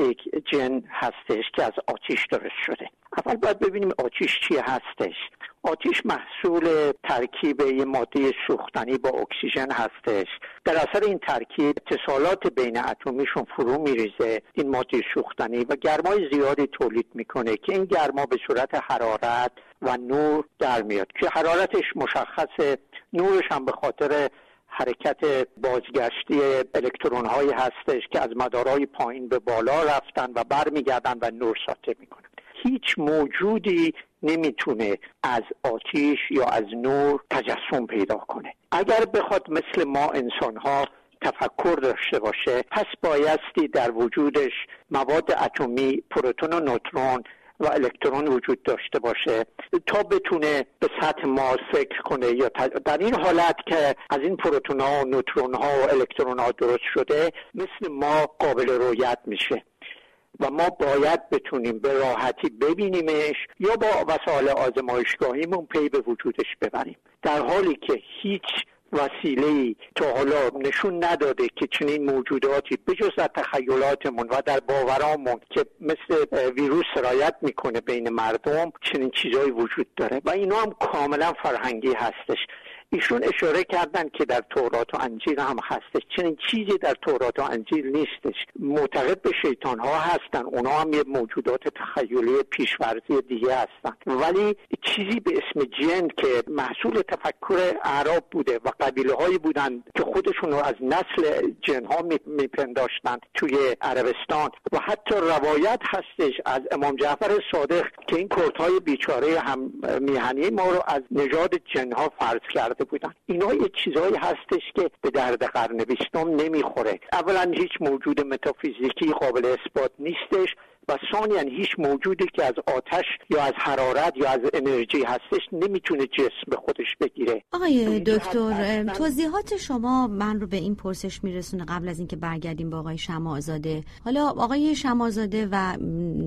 جن هستش که از آتیش درست شده. اول باید ببینیم آتیش چی هستش. آتیش محصول ترکیب یه ماده سوختنی با اکسیژن هستش. در اثر این ترکیب اتصالات بین اتمیشون فرو میریزه. این ماده سوختنی و گرمای زیادی تولید می‌کنه که این گرما به صورت حرارت و نور در میاد که حرارتش مشخصه نورش هم به خاطر حرکت بازگشتی الکترون هایی هستش که از مدارهای پایین به بالا رفتن و برمیگردن و نور ساطع می‌کنن. هیچ موجودی نمی‌تونه از آتیش یا از نور تجسم پیدا کنه. اگر بخواد مثل ما انسان ها تفکر داشته باشه پس بایستی در وجودش مواد اتمی پروتون و نوترون و الکترون وجود داشته باشه تا بتونه به سطح ما فکر کنه یا در این حالت که از این پروتون ها و نوترون ها و الکترون ها درست شده مثل ما قابل رویت میشه. و ما باید بتونیم به راحتی ببینیمش یا با وسایل آزمایشگاهیمون پی به وجودش ببریم. در حالی که هیچ وسیله تا حالا نشون نداده که چنین موجوداتی بجز در تخیلاتمون و در باورامون که مثل ویروس سرایت می‌کنه بین مردم چنین چیزهایی وجود داره. و اینا هم کاملا فرهنگی هستش. ایشون اشاره کردن که در تورات و انجیل هم هستش. چنین چیزی در تورات و انجیل نیستش. معتقد به شیطان ها هستن. اونا هم یه موجودات تخیلی پیشورزی دیگه هستن. ولی چیزی به اسم جن که محصول تفکر اعراب بوده و قبیله هایی بودن که خودشون رو از نسل جن ها میپنداشتن توی عربستان. و حتی روایت هستش از امام جعفر صادق که این های بیچاره هم میهنی ما رو از نژاد جن ها فرض کرده. بودن. اینا یه چیزهایی هستش که به درد قرن بیستم نمی‌خوره. اولا هیچ موجود متافیزیکی قابل اثبات نیستش. و ثانیا هیچ موجودی که از آتش یا از حرارت یا از انرژی هستش نمی‌تونه جسم به خودش بگیره. آقای دکتر توضیحات شما من رو به این پرسش میرسونه قبل از اینکه برگردیم با آقای شمازاده. حالا آقای شمازاده و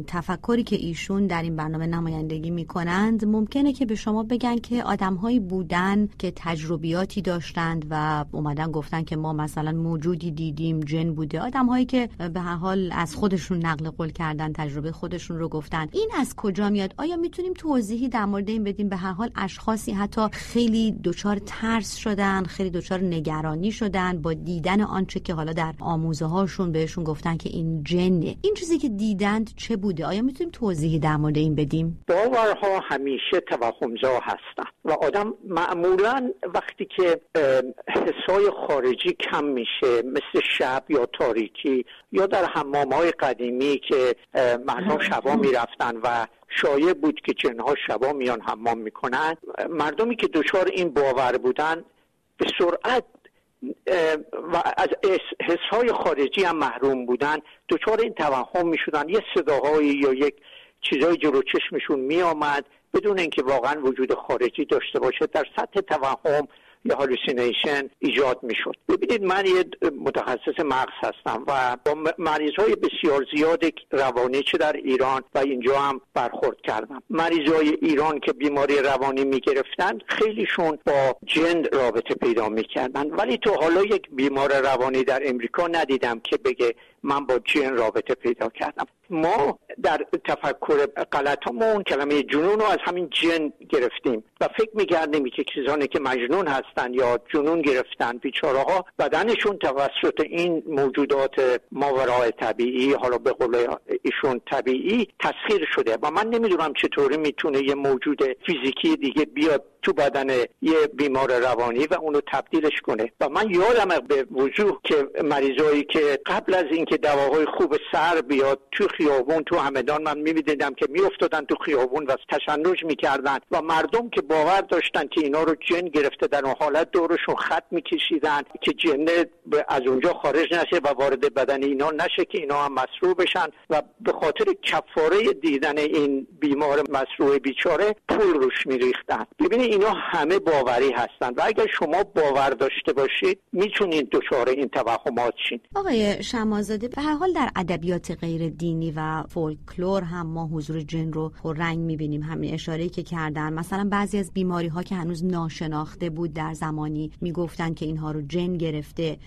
تفکری که ایشون در این برنامه نمایندگی می‌کنند ممکنه که به شما بگن که آدمهایی بودن که تجربیاتی داشتند و اومدن گفتن که ما مثلا موجودی دیدیم جن بوده. آدمهایی که به هر حال از خودشون نقل قول کردن تجربه خودشون رو گفتن. این از کجا میاد؟ آیا می‌تونیم توضیحی در مورد این بدیم؟ به هر حال اشخاصی حتی خیلی دچار ترس شدن خیلی دچار نگرانی شدن با دیدن آنچه که حالا در آموزه هاشون بهشون گفتن که این جنه. این چیزی که دیدند چه بوده؟ آیا می‌تونیم توضیحی در مورد این بدیم؟ باورها همیشه توهمزا هستن و آدم معمولا وقتی که حسای خارجی کم میشه مثل شب یا تاریکی یا در حمام های قدیمی که مردم شبا می‌رفتن و شایع بود که جنها شبا میان حمام می‌کنن مردمی که دچار این باور بودن به سرعت و از حسهای خارجی هم محروم بودن دچار این توهم می‌شدن. یه صداهایی یا یک چیزای جلو چشمشون میآمد بدون اینکه واقعا وجود خارجی داشته باشه. در سطح توهم یا هالوسینیشن ایجاد می‌شد. ببینید من یه متخصص مغز هستم و با مریض های بسیار زیاد روانی چه در ایران و اینجا هم برخورد کردم. مریض های ایران که بیماری روانی می‌گرفتن خیلیشون با جن رابطه پیدا می‌کردن. ولی تو حالا یک بیمار روانی در امریکا ندیدم که بگه من با جن رابطه پیدا کردم. ما در تفکر غلطمون کلمه جنون رو از همین جن گرفتیم و فکر می‌کردیم که کسانی که مجنون هستن یا جنون گرفتن بیچاره ها بدنشون توسط این موجودات ماورای طبیعی حالا به قول ایشون طبیعی تسخیر شده و من نمی‌دونم چطوری می‌تونه یه موجود فیزیکی دیگه بیاد تو بدن یه بیمار روانی و اونو تبدیلش کنه. و من یادم به وضوح که مریضایی که قبل از اینکه دواهای خوب سر بیاد تو خیابون تو همدان من می‌دیدم که میافتادن تو خیابون و تشنج می‌کردن و مردم که باور داشتن که اینا رو جن گرفته در اون حالت دورشون خط میکشیدن که جنه از اونجا خارج نشه و وارد بدن اینا نشه که اینا هم مسروع بشن. و به خاطر کفاره دیدن این بیمار مسروع بیچاره پول روش میریختن. ببینید اینا همه باوری هستن و اگر شما باور داشته باشید می‌تونید دچار این توهمات شین آقای شمازاده به هر حال در ادبیات غیر دینی و فولکلور هم ما حضور جن رو رنگ می‌بینیم. همین اشاره که کردن. مثلا بعضی از بیماری ها که هنوز ناشناخته بود در زمانی می‌گفتن که اینها رو جن گرفته.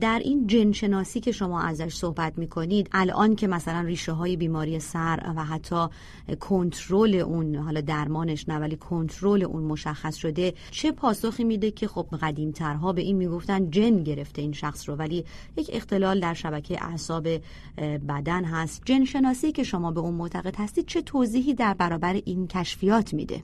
در این جنشناسی که شما ازش صحبت می‌کنید الان که مثلا ریشه های بیماری سر و حتی کنترل اون حالا درمانش نه ولی کنترل اون مشخص شده چه پاسخی میده که خب قدیم ترها به این می‌گفتن جن گرفته این شخص رو. ولی یک اختلال در شبکه اعصاب بدن هست. جنشناسی که شما به اون معتقد هستید چه توضیحی در برابر این کشفیات میده؟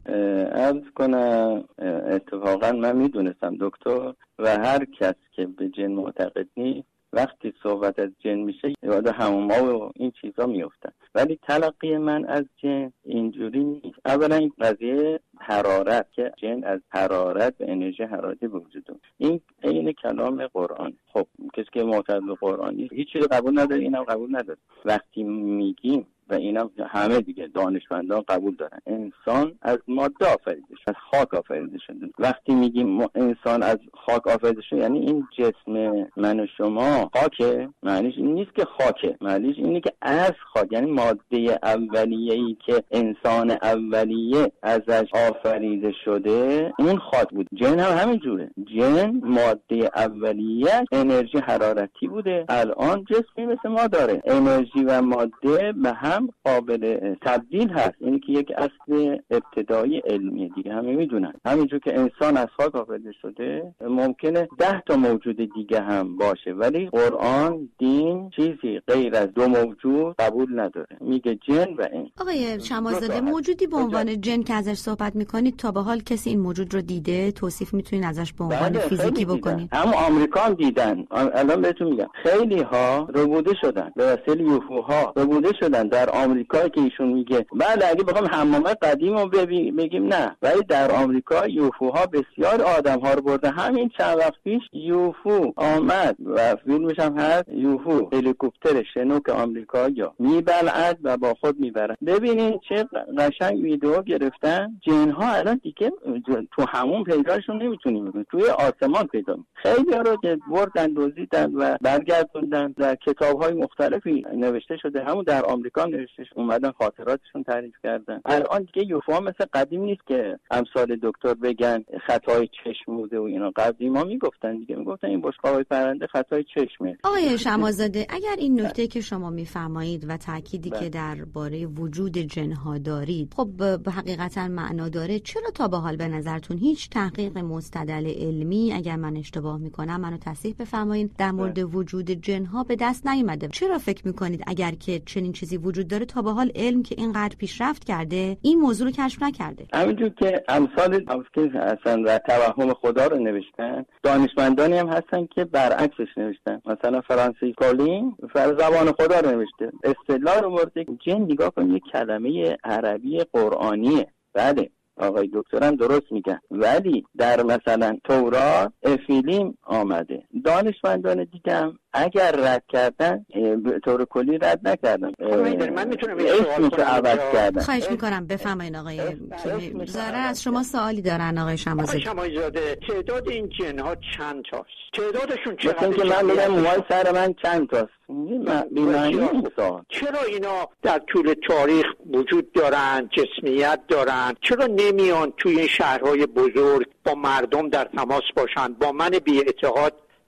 ارز کنم اتفاقا من می‌دونستم دکتر و هر کس که به جن معتقد نیست وقتی صحبت از جن میشه یاد هموما و این چیزا میفتن ولی تلقی من از جن اینجوری نیست. اولا این قضیه حرارت که جن از حرارت و انرژی حرارتی وجود این عین کلام قرآن. خب کسی که معتقد به قرآن هیچ چیزی قبول نداره اینم قبول نداره. وقتی میگیم و اینا همه دیگه دانشمندان قبول دارن. انسان از ماده آفریده شده از خاک آفریده شده وقتی میگیم انسان از خاک آفریده شده یعنی این جسم من و شما خاکه معنیش این نیست که خاکه معنیش اینه که از خاک. یعنی ماده اولیه ای که انسان اولیه ازش آفریده شده اون خاک بود. جن هم همین جوره. جن ماده اولیه انرژی حرارتی بوده. الان جسمی مثل ما داره. انرژی و ماده به هم هم قابل تبدیل هست. اینی که یک اصل ابتدایی علمی دیگه. همه می‌دونن. همینجور که انسان از خاک آفریده شده ممکنه ده تا موجود دیگه هم باشه. ولی قرآن دین چیزی غیر از دو موجود قبول نداره. میگه جن و این آقای شمازاده موجودی به عنوان جن که ازش صحبت می‌کنید تا به حال کسی این موجود رو دیده توصیف می‌تونید ازش به عنوان بله، فیزیکی بکنید؟ هم آمریکا هم دیدن. الان بهتون میگم. خیلی ها ربوده شدن. به وسیله یوفوها ربوده شدن. در در آمریکا که ایشون میگه. بله اگه بخوام حمامه قدیم رو بگیم نه. ولی در آمریکا یوفوها بسیار آدم ها رو برده. همین چند وقت پیش یوفو آمد و فیلمش هم هست. یوفو هلیکوپتر شنوک آمریکا یا. میبلعد و با خود می‌برد. ببینین چه قشنگ ویدیو گرفتن. جن ها الان دیگه تو همون پیداشون نمی‌تونیم توی آسمان پیدا خیلی ها رو که بردن دزدیدن و برگردوندن. در کتاب های مختلفی نوشته شده. همون در آمریکا نوشتش اومدن خاطراتشون تعریف کردن. الان دیگه یوفا مثل قدیم نیست که امثال دکتر بگن خطای چشم بوده و اینا. قدیم ما می‌گفتن دیگه. می‌گفتن این بشقابای پرنده خطای چشمه. آقای شمازاده اگر این نکته که شما میفرمایید و تأکیدی که بله. درباره وجود جنها دارید خب به حقیقتا معنا داره. چرا تا به حال به نظرتون هیچ تحقیق مستدل علمی اگر من اشتباه می‌کنم منو تصحیح بفرمایید در مورد بله. وجود جنها به دست نیومده؟ چرا فکر می‌کنید اگر که چنین چیزی وجود داره تا به حال علم که اینقدر پیشرفت کرده این موضوع رو کشف نکرده. همینجور که امثال هستن و توهم خدا رو نوشتن دانشمندانی هم هستن که برعکسش نوشتن. مثلا فرانسیس کالین فر زبان خدا رو نوشته. اصطلاح رو برده. جن نگاه کن یک کلمه عربی قرآنیه. بله آقای دکترم درست میگن. ولی در مثلا تورات افیلیم آمده. دانشمندان دیگه اگر رد کردن به طور کلی رد نکردن. خب، من می‌تونم عوض کردن. خواهش می‌کنم بفهمین آقای زاره از شما سوالی دارن آقای شمازاده آقای زاده تعداد این جن ها چند تاست؟ تعدادشون چقدر که من میگم موهای سر من چند تاست؟ چرا اینا در طول تاریخ وجود دارن جسمیت دارن؟ چرا نمیان توی این شهرهای بزرگ با مردم در تماس باشن؟ با من بی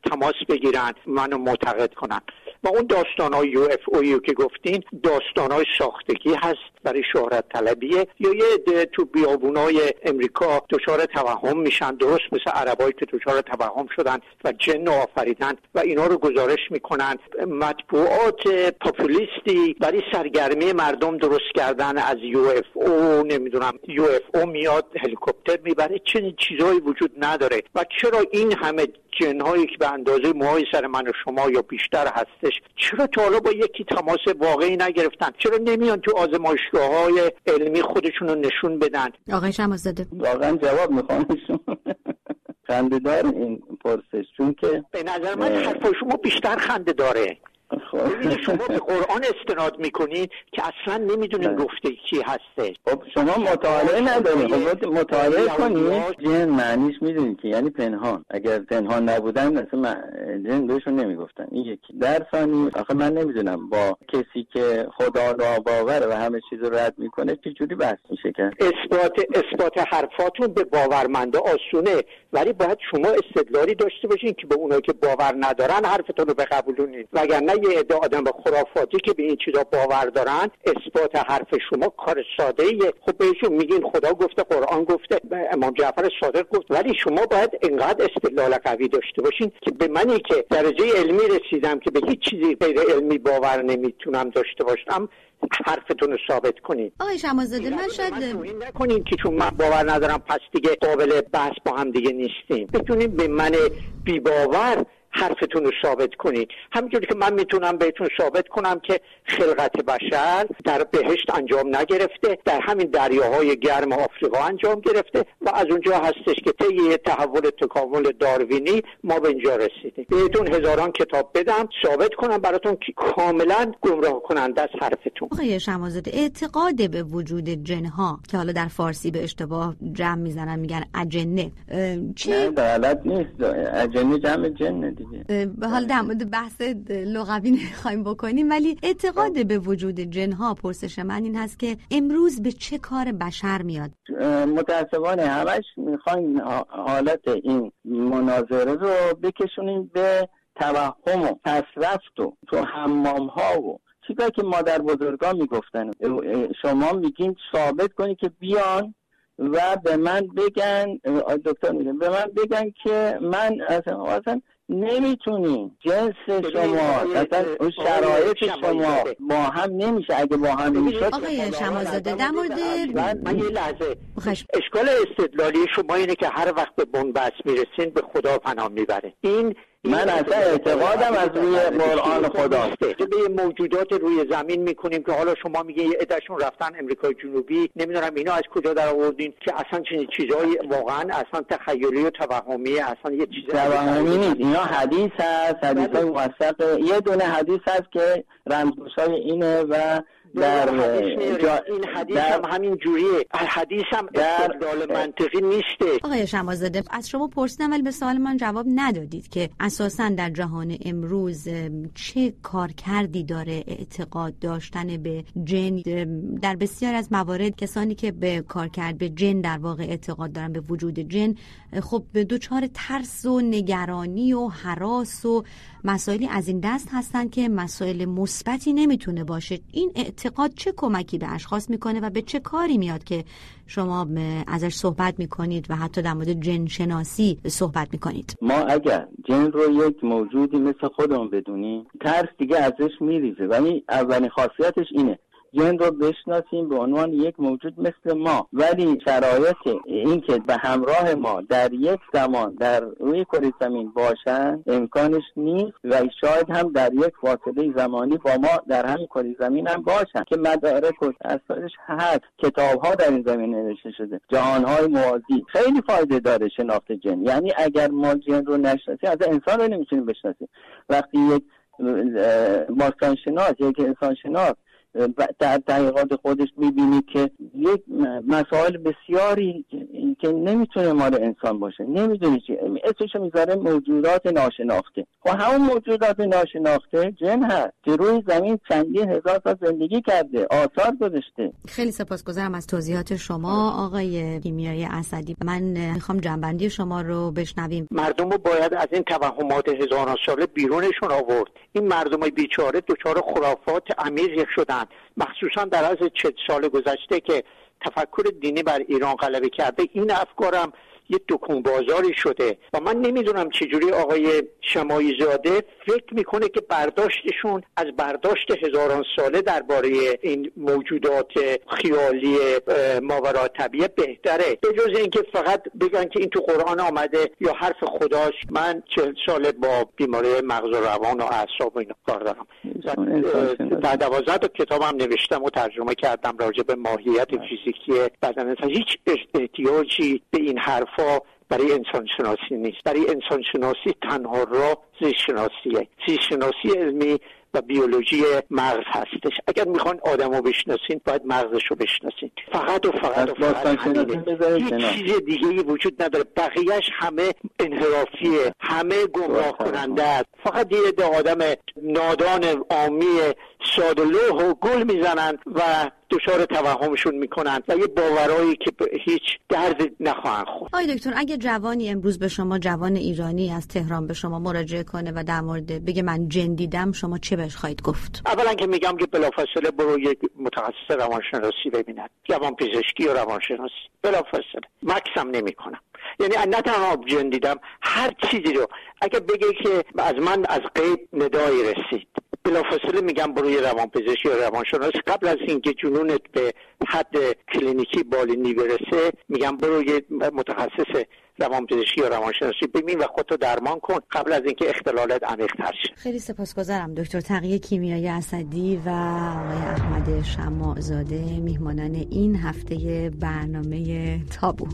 تماس بگیرن منو معتقد کنن. و اون داستان های یو اف اویو که گفتین داستان های ساختگی هست برای شهرت طلبیه. یا یه عده تو بیابونای امریکا دچار توهم میشن درست مثل عربایی که دچار توهم شدن و جن آفریدن و اینا رو گزارش می‌کنن. مطبوعات پاپولیستی برای سرگرمی مردم درست کردن از یو اف او نمی‌دونم یو اف او میاد هلیکوپتر می‌بره چنین چیزهایی وجود نداره. و چرا این همه جنهایی که به اندازه موهای سر من و شما یا بیشتر هستش. چرا تا حالا با یکی تماس واقعی نگرفتن؟ چرا نمیان تو آزمایشگاه های علمی خودشون رو نشون بدن؟ آقای شمازاده. واقعا جواب می‌خوام. خندهدار این پرسش چون که به نظر من حرف شما بیشتر خنده داره ببینید شما به قرآن استناد می‌کنید که اصلا نمی‌دونید گفته کی هسته. خب شما مطالعه ندارید خب مطالعه کنید جن معنیش می‌دونید که یعنی پنهان. اگر پنهان نبودن مثلا جن بهشون نمی‌گفتن. این یکی. در ثانی آخه من نمی‌دونم با کسی که خدا را باور و همه چیز رو رد می‌کنه چجوری بحث میشه کرد اثبات اثبات حرفاتون به باورمنده آسونه. ولی باید شما استدلالی داشته باشین که به اونایی که باور ندارن حرفتون رو بقبولونید وگرنه یه عده آدم خرافاتی که به این چیزا باور دارن اثبات حرف شما کار ساده ایه خب بهشون میگین خدا گفته قرآن گفته امام جعفر صادق گفت. ولی شما باید انقدر استدلال قوی داشته باشین که به منی که درجه علمی رسیدم که به هیچ چیزی غیر علمی باور نمی‌تونم داشته باشم حرفتون رو ثابت کنید آقای شمازاده من شاید نکنین که چون من باور ندارم پس دیگه قابل بحث با هم دیگه نیستیم. بتونین به من بی باور حرفتون رو ثابت کنید. همینجوری که من می‌تونم بهتون ثابت کنم که خلقت بشر در بهشت انجام نگرفته در همین دریاهای گرم آفریقا انجام گرفته و از اونجا هستش که طی یه تحول تکامل داروینی ما به اینجا رسیدیم. بهتون هزاران کتاب بدم ثابت کنم براتون که کاملا گمراه کننده از حرفتون. آقای شمازاده اعتقاد به وجود جنها که حالا در فارسی به اشتباه جمع می‌زنن میگن اجنه چه؟ نه نیست. اجنه جمع جنه دیگه حالا در مورد بحث لغوی نخواهیم بکنیم ولی اعتقاد به وجود جنها پرسش من این هست که امروز به چه کار بشر میاد؟ متاسفانه همش می‌خوایم حالت این مناظره رو بکشونیم به توهم و تصرفت و تو حمام ها و چیزایی که مادر بزرگان می‌گفتن. شما میگین ثابت کنی که بیان و به من بگن دکتر میگن به من بگن که من اصلا نمی‌تونی. جنس شما اصلا اون شرایط شما. با هم نمیشه. اگه با هم میشه آقای شمازاده در مورد من یه لحظه. اشکال استدلالی شما اینه که هر وقت به بنبست می‌رسین به خدا پناه می‌بره. این من اصلا اعتقادم از روی قرآن خداست. به موجودات روی زمین می‌کنیم که حالا شما میگه یه عدهشون رفتن امریکای جنوبی. نمی‌دونم اینا از کجا در آوردین که اصلا چنین چیزایی واقعا اصلا تخیلی و توهمی اصلا یه چیز توهمی نیست. اینا حدیث هست حدیث های موثق. یه دونه حدیث هست که رمزگوش اینه و در این حدیث هم همین جوریه. حدیث هم استدلال منطقی نیسته. آقای شمازاده از شما پرسیدم ولی به سوال من جواب ندادید که اساسا در جهان امروز چه کار کردی داره اعتقاد داشتن به جن؟ در بسیار از موارد کسانی که به کار کرد به جن در واقع اعتقاد دارن به وجود جن خب به دوچار ترس و نگرانی و حراس و مسائلی از این دست هستن که مسائل مثبتی نمی‌تونه باشه. این اعتقاد چه کمکی به اشخاص می‌کنه و به چه کاری میاد که شما ازش صحبت می‌کنید و حتی در مورد جن شناسی صحبت می‌کنید؟ ما اگر جن رو یک موجودی مثل خودمون بدونیم ترس دیگه ازش میریزه. ولی اولین خاصیتش اینه. جن رو بشناسیم به عنوان یک موجود مثل ما. ولی شرایط اینکه به همراه ما در یک زمان در روی کره زمین باشن امکانش نیست و شاید هم در یک فاصله زمانی با ما در همین کره زمین هم باشن که مدارک و اساسش هست. کتاب ها در این زمین نوشته شده. جهان های موازی. خیلی فایده داره شناخت جن. یعنی اگر ما جن رو نشناسیم از انسان رو نمی‌تونیم بشناسیم. وقتی یک باستان شناس یک انسان شناس در تحقیقات خودش می‌بینید که یک مسائل بسیاری که نمی‌تونه مال انسان باشه نمی‌دونی چی. اسمش می‌ذاره موجودات ناشناخته. و خب همون موجودات ناشناخته جن هست که روی زمین چندین هزار سال زندگی کرده آثار گذاشته. خیلی سپاسگزارم از توضیحات شما آقای کیمیایی اسدی. من می‌خوام جنبندی شما رو بشنویم. مردم رو باید از این توهمات هزاران ساله بیرونشون آورد. این مردم بیچاره دچار خرافات عمیق شدن. مخصوصا در از چه سال گذشته که تفکر دینی بر ایران غلبه کرده این افکارم یه دکون بازاری شده و من نمی‌دونم چجوری آقای شمایی زاده فکر می‌کنه که برداشتشون از برداشت هزاران ساله درباره این موجودات خیالی ماورا طبیعه بهتره. به جز اینکه فقط بگن که این تو قرآن آمده یا حرف خداش من چهل ساله با بیماری مغز و روان و اعصاب و اینا کار دارم. در دوازده تا کتابم نوشتم و ترجمه کردم راجع به ماهیت فیزیکی بدن هیچ احتیاجی به این حرف برای انسان شناسی نیست. برای انسان شناسی تنها راه زیست شناسیه زیست شناسی علمی و بیولوژی مغز هستش. اگر می‌خوان آدم رو بشناسین باید مغزش رو بشناسین. فقط و فقط و فقط هیچ چیز دیگه ای وجود نداره. بقیهش همه انحرافیه. همه گمراه کننده است. فقط یه آدم نادان عامی ساده و گل می‌زنن و دچار توهمشون می‌کنن و یه باورایی که هیچ درد نخواهند خورد. آقای دکتر اگه جوانی امروز به شما جوان ایرانی از تهران به شما مراجعه کنه و در مورد بگه من جن دیدم شما چه بهش خواهید گفت؟ اولا که میگم که بلافاصله برو یک متخصص روانشناسی ببیند جوان پزشکی و روانشناسی. بلافاصله. مکسم نمی‌کنم. یعنی نه تنها جن دیدم هر چیزی رو. اگه بگه که از من از غیب ندایی رسید. بلافاصله میگم برو یه روانپزشک یا روانشناس. قبل از اینکه جنونت به حد کلینیکی بالینی برسه میگم برو یه متخصص روانپزشکی یا روانشناسی ببین و خودتو درمان کن قبل از اینکه اختلالات عمیق‌تر شه. خیلی سپاسگزارم دکتر تقیه کیمیایی اسدی و آقای احمد شماعزاده میهمانان این هفته برنامه تابو.